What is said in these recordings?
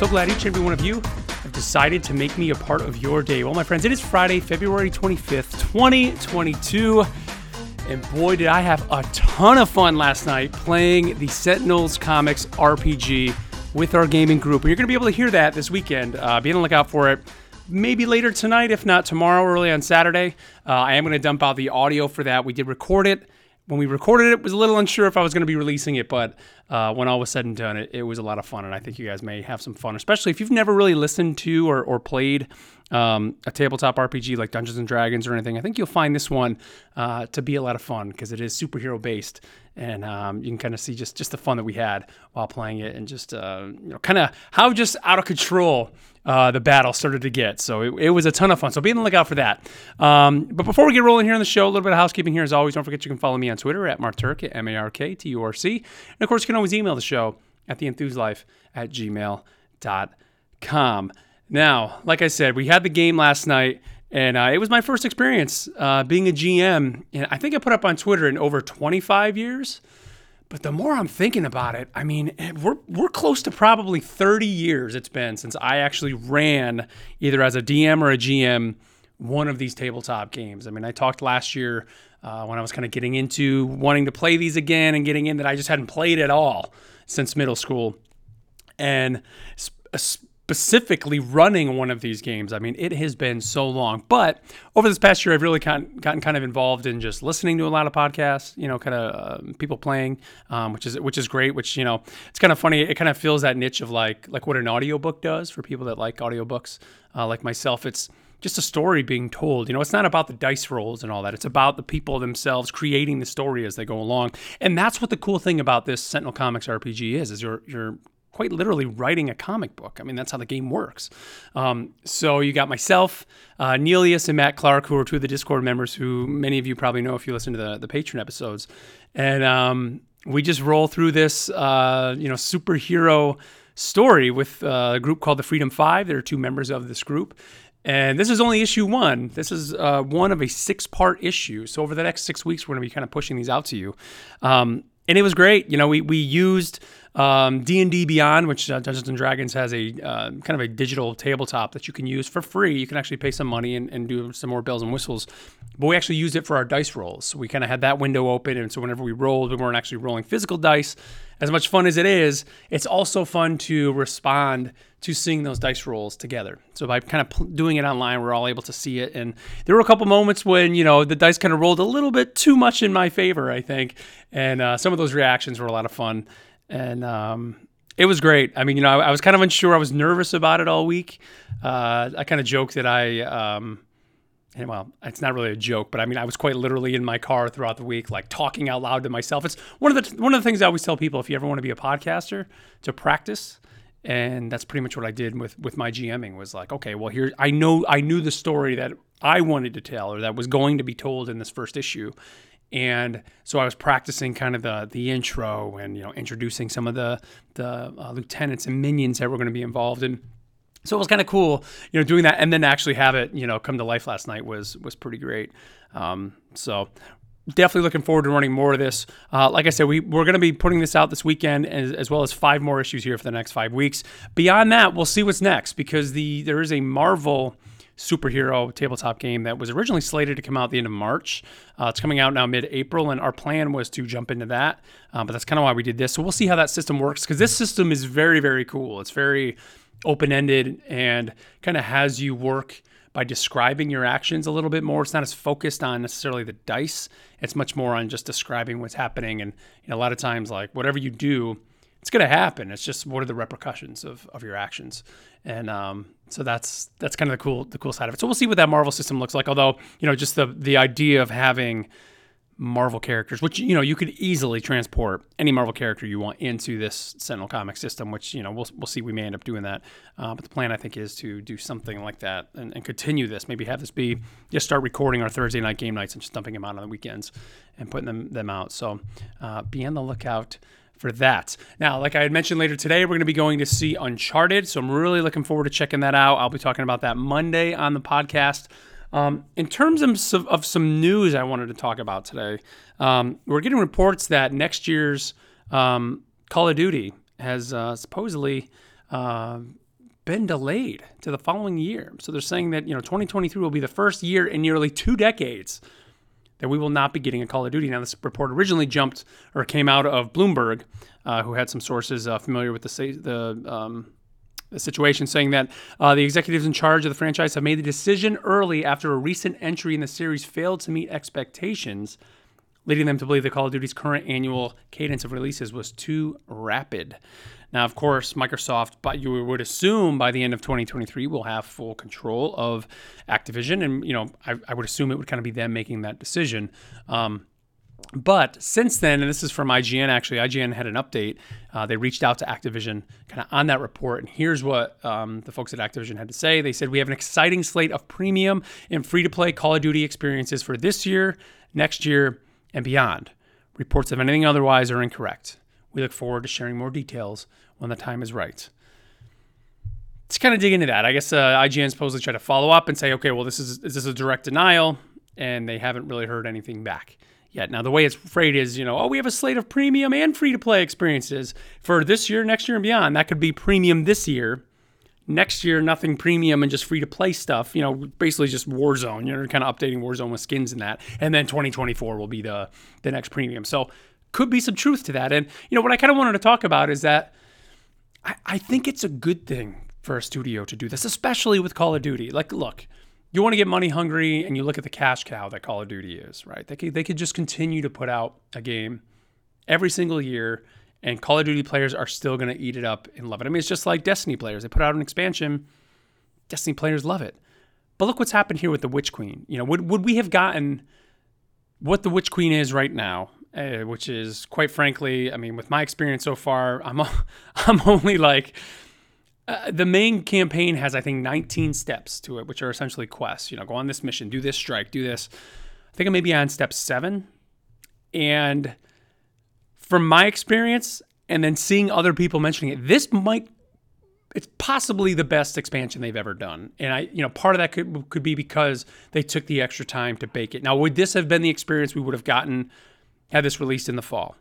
so glad each and every one of you have decided to make me a part of your day. Well, my friends, it is Friday, February 25th, 2022. And boy, did I have a ton of fun last night playing the Sentinels Comics RPG with our gaming group. And you're going to be able to hear that this weekend. Uh, be on the lookout for it. Maybe later tonight, if not tomorrow, early on Saturday. Uh, I am going to dump out the audio for that. We did record it when we recorded it, was a little unsure if I was going to be releasing it, but uh, when all was said and done, it, it, was a lot of fun, and I think you guys may have some fun, especially if you've never really listened to or, or played um, a tabletop RPG like Dungeons and Dragons or anything. I think you'll find this one uh, to be a lot of fun because it is superhero based, and um, you can kind of see just just the fun that we had while playing it, and just uh, you know kind of how just out of control uh, the battle started to get. So it, it, was a ton of fun. So be on the lookout for that. Um, but before we get rolling here on the show, a little bit of housekeeping here as always. Don't forget you can follow me on Twitter at MarkTurc at M A R K T U R C. And of course, you can always email the show at theenthuslife at gmail.com. Now, like I said, we had the game last night. And uh, it was my first experience uh, being a GM. And I think I put up on Twitter in over 25 years. But the more I'm thinking about it, I mean, eh, we're we're close to probably 30 years it's been since I actually ran either as a DM or a GM one of these tabletop games. I mean, I talked last year uh, when I was kind of getting into wanting to play these again and getting in that I just hadn't played at all since middle school, and. Sp- specifically running one of these games. I mean, it has been so long. But over this past year, I've really gotten, gotten kind of involved in just listening to a lot of podcasts. You know, kind of uh, people playing, um, which is which is great. Which you know, it's kind of funny. It kind of fills that niche of like like what an audiobook does for people that like audiobooks, uh, like myself. It's just a story being told. You know, it's not about the dice rolls and all that. It's about the people themselves creating the story as they go along. And that's what the cool thing about this Sentinel Comics RPG is, is you're you're quite literally writing a comic book. I mean, that's how the game works. Um, so you got myself, uh, and Matt Clark, who are two of the Discord members, who many of you probably know if you listen to the the Patreon episodes, and um, we just roll through this, uh, you know, superhero story with uh, a group called the Freedom Five. There are two members of this group. And this is only issue one. This is uh, one of a six part issue. So, over the next six weeks, we're going to be kind of pushing these out to you. Um, and it was great. You know, we, we used um, D&D Beyond, which uh, Dungeons and Dragons has a uh, kind of a digital tabletop that you can use for free. You can actually pay some money and, and do some more bells and whistles. But we actually used it for our dice rolls. So we kind of had that window open, and so whenever we rolled, we weren't actually rolling physical dice. As much fun as it is, it's also fun to respond to seeing those dice rolls together. So by kind of doing it online, we're all able to see it. And there were a couple moments when you know the dice kind of rolled a little bit too much in my favor, I think, and uh, some of those reactions were a lot of fun and um, it was great. I mean, you know, I, I, was kind of unsure. I was nervous about it all week. Uh, I kind of joked that I, um, and well, it's not really a joke, but I mean, I was quite literally in my car throughout the week, like talking out loud to myself. It's one of the one of the things I always tell people: if you ever want to be a podcaster, to practice. And that's pretty much what I did with with my GMing. Was like, okay, well, here I know I knew the story that I wanted to tell or that was going to be told in this first issue. And so I was practicing kind of the the intro and you know introducing some of the the uh, lieutenants and minions that were going to be involved. And so it was kind of cool you know doing that. And then actually have it you know come to life last night was was pretty great. Um, so definitely looking forward to running more of this uh, like i said we, we're going to be putting this out this weekend as, as, well as five more issues here for the next five weeks beyond that we'll see what's next because the there is a marvel superhero tabletop game that was originally slated to come out the end of March. Uh, it's coming out now mid April, and our plan was to jump into that. Uh, but that's kind of why we did this. So we'll see how that system works because this system is very, very cool. It's very open ended and kind of has you work by describing your actions a little bit more. It's not as focused on necessarily the dice. It's much more on just describing what's happening. And you know, a lot of times, like whatever you do, it's going to happen. It's just what are the repercussions of, of your actions, and um, so that's that's kind of the cool the cool side of it. So we'll see what that Marvel system looks like. Although you know, just the the idea of having Marvel characters, which you know you could easily transport any Marvel character you want into this Sentinel comic system. Which you know we'll we'll see. We may end up doing that, uh, but the plan I think is to do something like that and, and, continue this. Maybe have this be just start recording our Thursday night game nights and just dumping them out on the weekends and putting them them out. So uh, be on the lookout for that. Now, like I had mentioned later today, we're going to be going to see Uncharted. So I'm really looking forward to checking that out. I'll be talking about that Monday on the podcast. Um, in terms of of some, news I wanted to talk about today, um, we're getting reports that next year's um, Call of Duty has uh, supposedly uh, been delayed to the following year. So they're saying that you know 2023 will be the first year in nearly two decades that we will not be getting a Call of Duty. Now, this report originally jumped or came out of Bloomberg, uh, who had some sources uh, familiar with the the, um, the situation, saying that uh, the executives in charge of the franchise have made the decision early after a recent entry in the series failed to meet expectations, leading them to believe that Call of Duty's current annual cadence of releases was too rapid. Now, of course, Microsoft, but you would assume by the end of 2023 will have full control of Activision, and you know, I, I would assume it would kind of be them making that decision. Um, but since then, and this is from IGN actually, IGN had an update. Uh, they reached out to Activision kind of on that report. And here's what um, the folks at Activision had to say. They said, We have an exciting slate of premium and free to play Call of Duty experiences for this year, next year, and beyond. Reports of anything otherwise are incorrect. We look forward to sharing more details when the time is right. Let's kind of dig into that. I guess uh, IGN supposedly tried to follow up and say, okay, well, this is is this a direct denial? And they haven't really heard anything back yet. Now, the way it's phrased is, you know, oh, we have a slate of premium and free to play experiences for this year, next year, and beyond. That could be premium this year. Next year, nothing premium and just free to play stuff. You know, basically just Warzone. You're kind of updating Warzone with skins and that. And then 2024 will be the the next premium. So could be some truth to that. And, you know, what I kind of wanted to talk about is that I, I think it's a good thing for a studio to do this, especially with Call of Duty. Like, look, you want to get money hungry and you look at the cash cow that Call of Duty is, right? They could, they could just continue to put out a game every single year and Call of Duty players are still going to eat it up and love it. I mean, it's just like Destiny players. They put out an expansion, Destiny players love it. But look what's happened here with the Witch Queen. You know, would, would we have gotten what the Witch Queen is right now uh, which is quite frankly, I mean, with my experience so far, I'm I'm only like uh, the main campaign has I think 19 steps to it, which are essentially quests. You know, go on this mission, do this strike, do this. I think I may be on step seven, and from my experience, and then seeing other people mentioning it, this might it's possibly the best expansion they've ever done. And I, you know, part of that could could be because they took the extra time to bake it. Now, would this have been the experience we would have gotten had this released in the fall?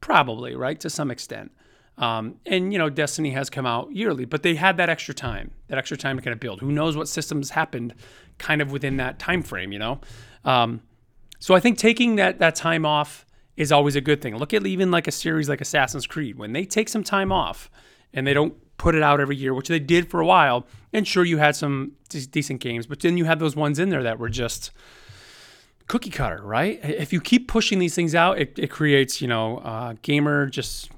Probably, right? To some extent. Um, and you know, Destiny has come out yearly, but they had that extra time, that extra time to kind of build. Who knows what systems happened, kind of within that time frame, you know? Um, so I think taking that that time off is always a good thing. Look at even like a series like Assassin's Creed when they take some time off and they don't put it out every year, which they did for a while. And sure, you had some decent games, but then you had those ones in there that were just cookie cutter, right? If you keep pushing these things out, it, it creates, you know, uh, gamer just,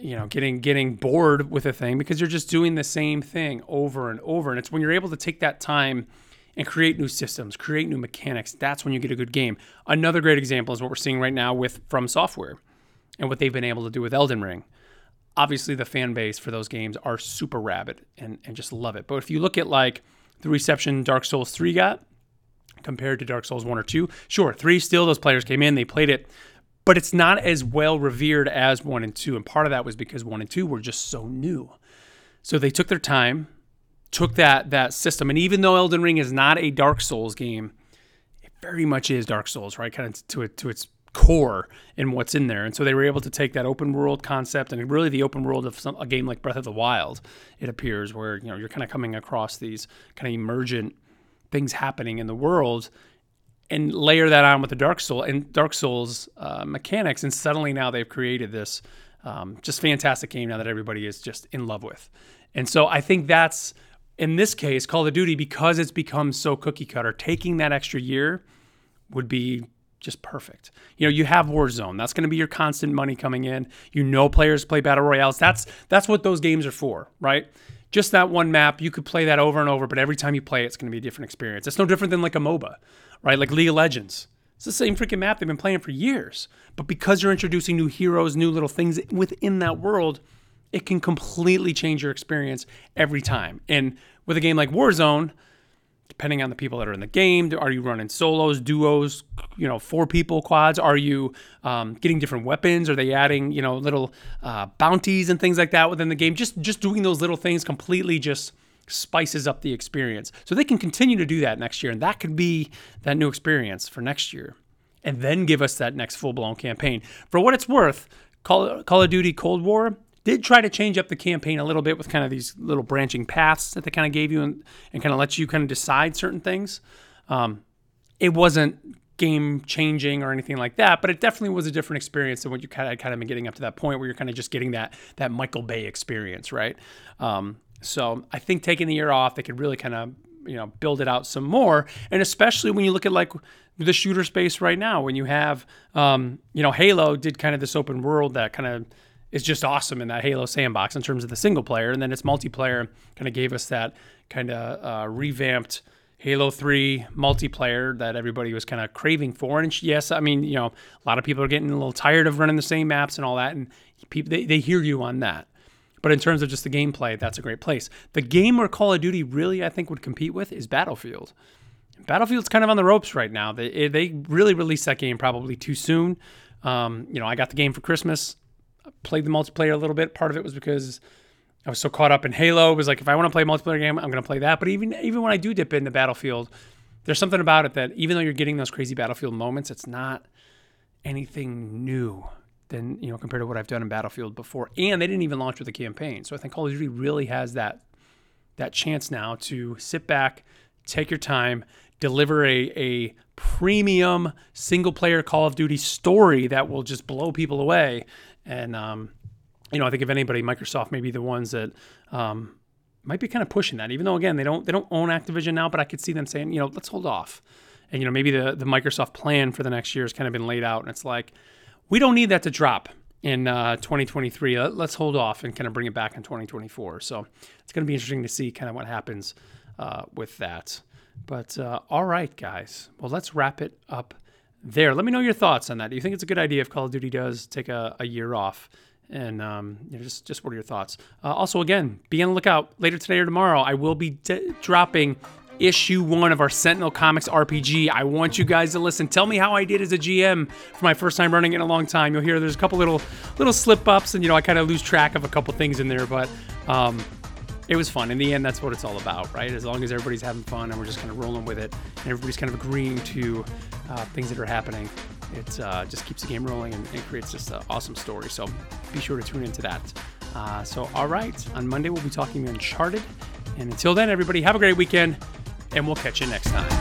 you know, getting getting bored with a thing because you're just doing the same thing over and over. And it's when you're able to take that time and create new systems, create new mechanics. That's when you get a good game. Another great example is what we're seeing right now with From Software and what they've been able to do with Elden Ring. Obviously, the fan base for those games are super rabid and, and just love it. But if you look at like the reception Dark Souls 3 got, compared to Dark Souls 1 or 2. Sure, 3 still, those players came in, they played it, but it's not as well revered as 1 and 2. And part of that was because 1 and 2 were just so new. So they took their time, took that that system, and even though Elden Ring is not a Dark Souls game, it very much is Dark Souls, right? Kind of to it to its core in what's in there. And so they were able to take that open world concept and really the open world of some, a game like Breath of the Wild, it appears, where you know you're kind of coming across these kind of emergent things happening in the world and layer that on with the Dark Soul and Dark Souls uh, mechanics, and suddenly now they've created this um, just fantastic game now that everybody is just in love with. And so I think that's in this case Call of Duty because it's become so cookie cutter. Taking that extra year would be just perfect. You know, you have Warzone. That's going to be your constant money coming in. You know, players play battle royales. That's that's what those games are for, right? just that one map, you could play that over and over, but every time you play it, it's going to be a different experience. It's no different than like a MOBA, right? Like League of Legends. It's the same freaking map they've been playing for years. But because you're introducing new heroes, new little things within that world, it can completely change your experience every time. And with a game like Warzone, depending on the people that are in the game. Are you running solos, duos, you know, four people quads? Are you um, getting different weapons? Are they adding, you know, little uh, bounties and things like that within the game? Just just doing those little things completely just spices up the experience. So they can continue to do that next year, and that could be that new experience for next year, and then give us that next full blown campaign. For what it's worth. Call, Call of Duty Cold War did try to change up the campaign a little bit with kind of these little branching paths that they kind of gave you and, and kind of let you kind of decide certain things. Um, it wasn't game changing or anything like that, but it definitely was a different experience than what you kind of kind of been getting up to that point where you're kind of just getting that that Michael Bay experience, right? Um, so I think taking the year off, they could really kind of you know build it out some more, and especially when you look at like the shooter space right now, when you have um, you know Halo did kind of this open world that kind of is just awesome in that Halo sandbox in terms of the single player, and then its multiplayer kind of gave us that kind of uh, revamped Halo 3 multiplayer that everybody was kind of craving for. And yes, I mean, you know, a lot of people are getting a little tired of running the same maps and all that, and people they, they hear you on that. But in terms of just the gameplay, that's a great place. The game where Call of Duty really, I think, would compete with is Battlefield. Battlefield's kind of on the ropes right now. They they really released that game probably too soon. Um, you know, I got the game for Christmas played the multiplayer a little bit. Part of it was because I was so caught up in Halo. It was like if I want to play a multiplayer game, I'm going to play that. But even even when I do dip into Battlefield, there's something about it that even though you're getting those crazy Battlefield moments, it's not anything new than you know compared to what I've done in Battlefield before. And they didn't even launch with a campaign, so I think Call of Duty really has that that chance now to sit back, take your time, deliver a, a premium single player Call of Duty story that will just blow people away and um, you know, I think if anybody, Microsoft may be the ones that um, might be kind of pushing that. Even though again, they don't they don't own Activision now, but I could see them saying, you know, let's hold off. And you know, maybe the the Microsoft plan for the next year has kind of been laid out, and it's like we don't need that to drop in uh, 2023. Let's hold off and kind of bring it back in 2024. So it's going to be interesting to see kind of what happens uh, with that. But uh, all right, guys. Well, let's wrap it up there. Let me know your thoughts on that. Do you think it's a good idea if Call of Duty does take a, a year off? And um, you know, just just what are your thoughts? Uh, also, again, be on the lookout later today or tomorrow. I will be dropping issue one of our Sentinel Comics RPG. I want you guys to listen. Tell me how I did as a GM for my first time running it in a long time. You'll hear there's a couple little little slip ups, and you know I kind of lose track of a couple things in there, but um, it was fun. In the end, that's what it's all about, right? As long as everybody's having fun and we're just kind of rolling with it, and everybody's kind of agreeing to uh, things that are happening, it uh, just keeps the game rolling and, and creates just an awesome story. So be sure to tune into that. Uh, so, all right, on Monday we'll be talking Uncharted. And until then, everybody, have a great weekend, and we'll catch you next time.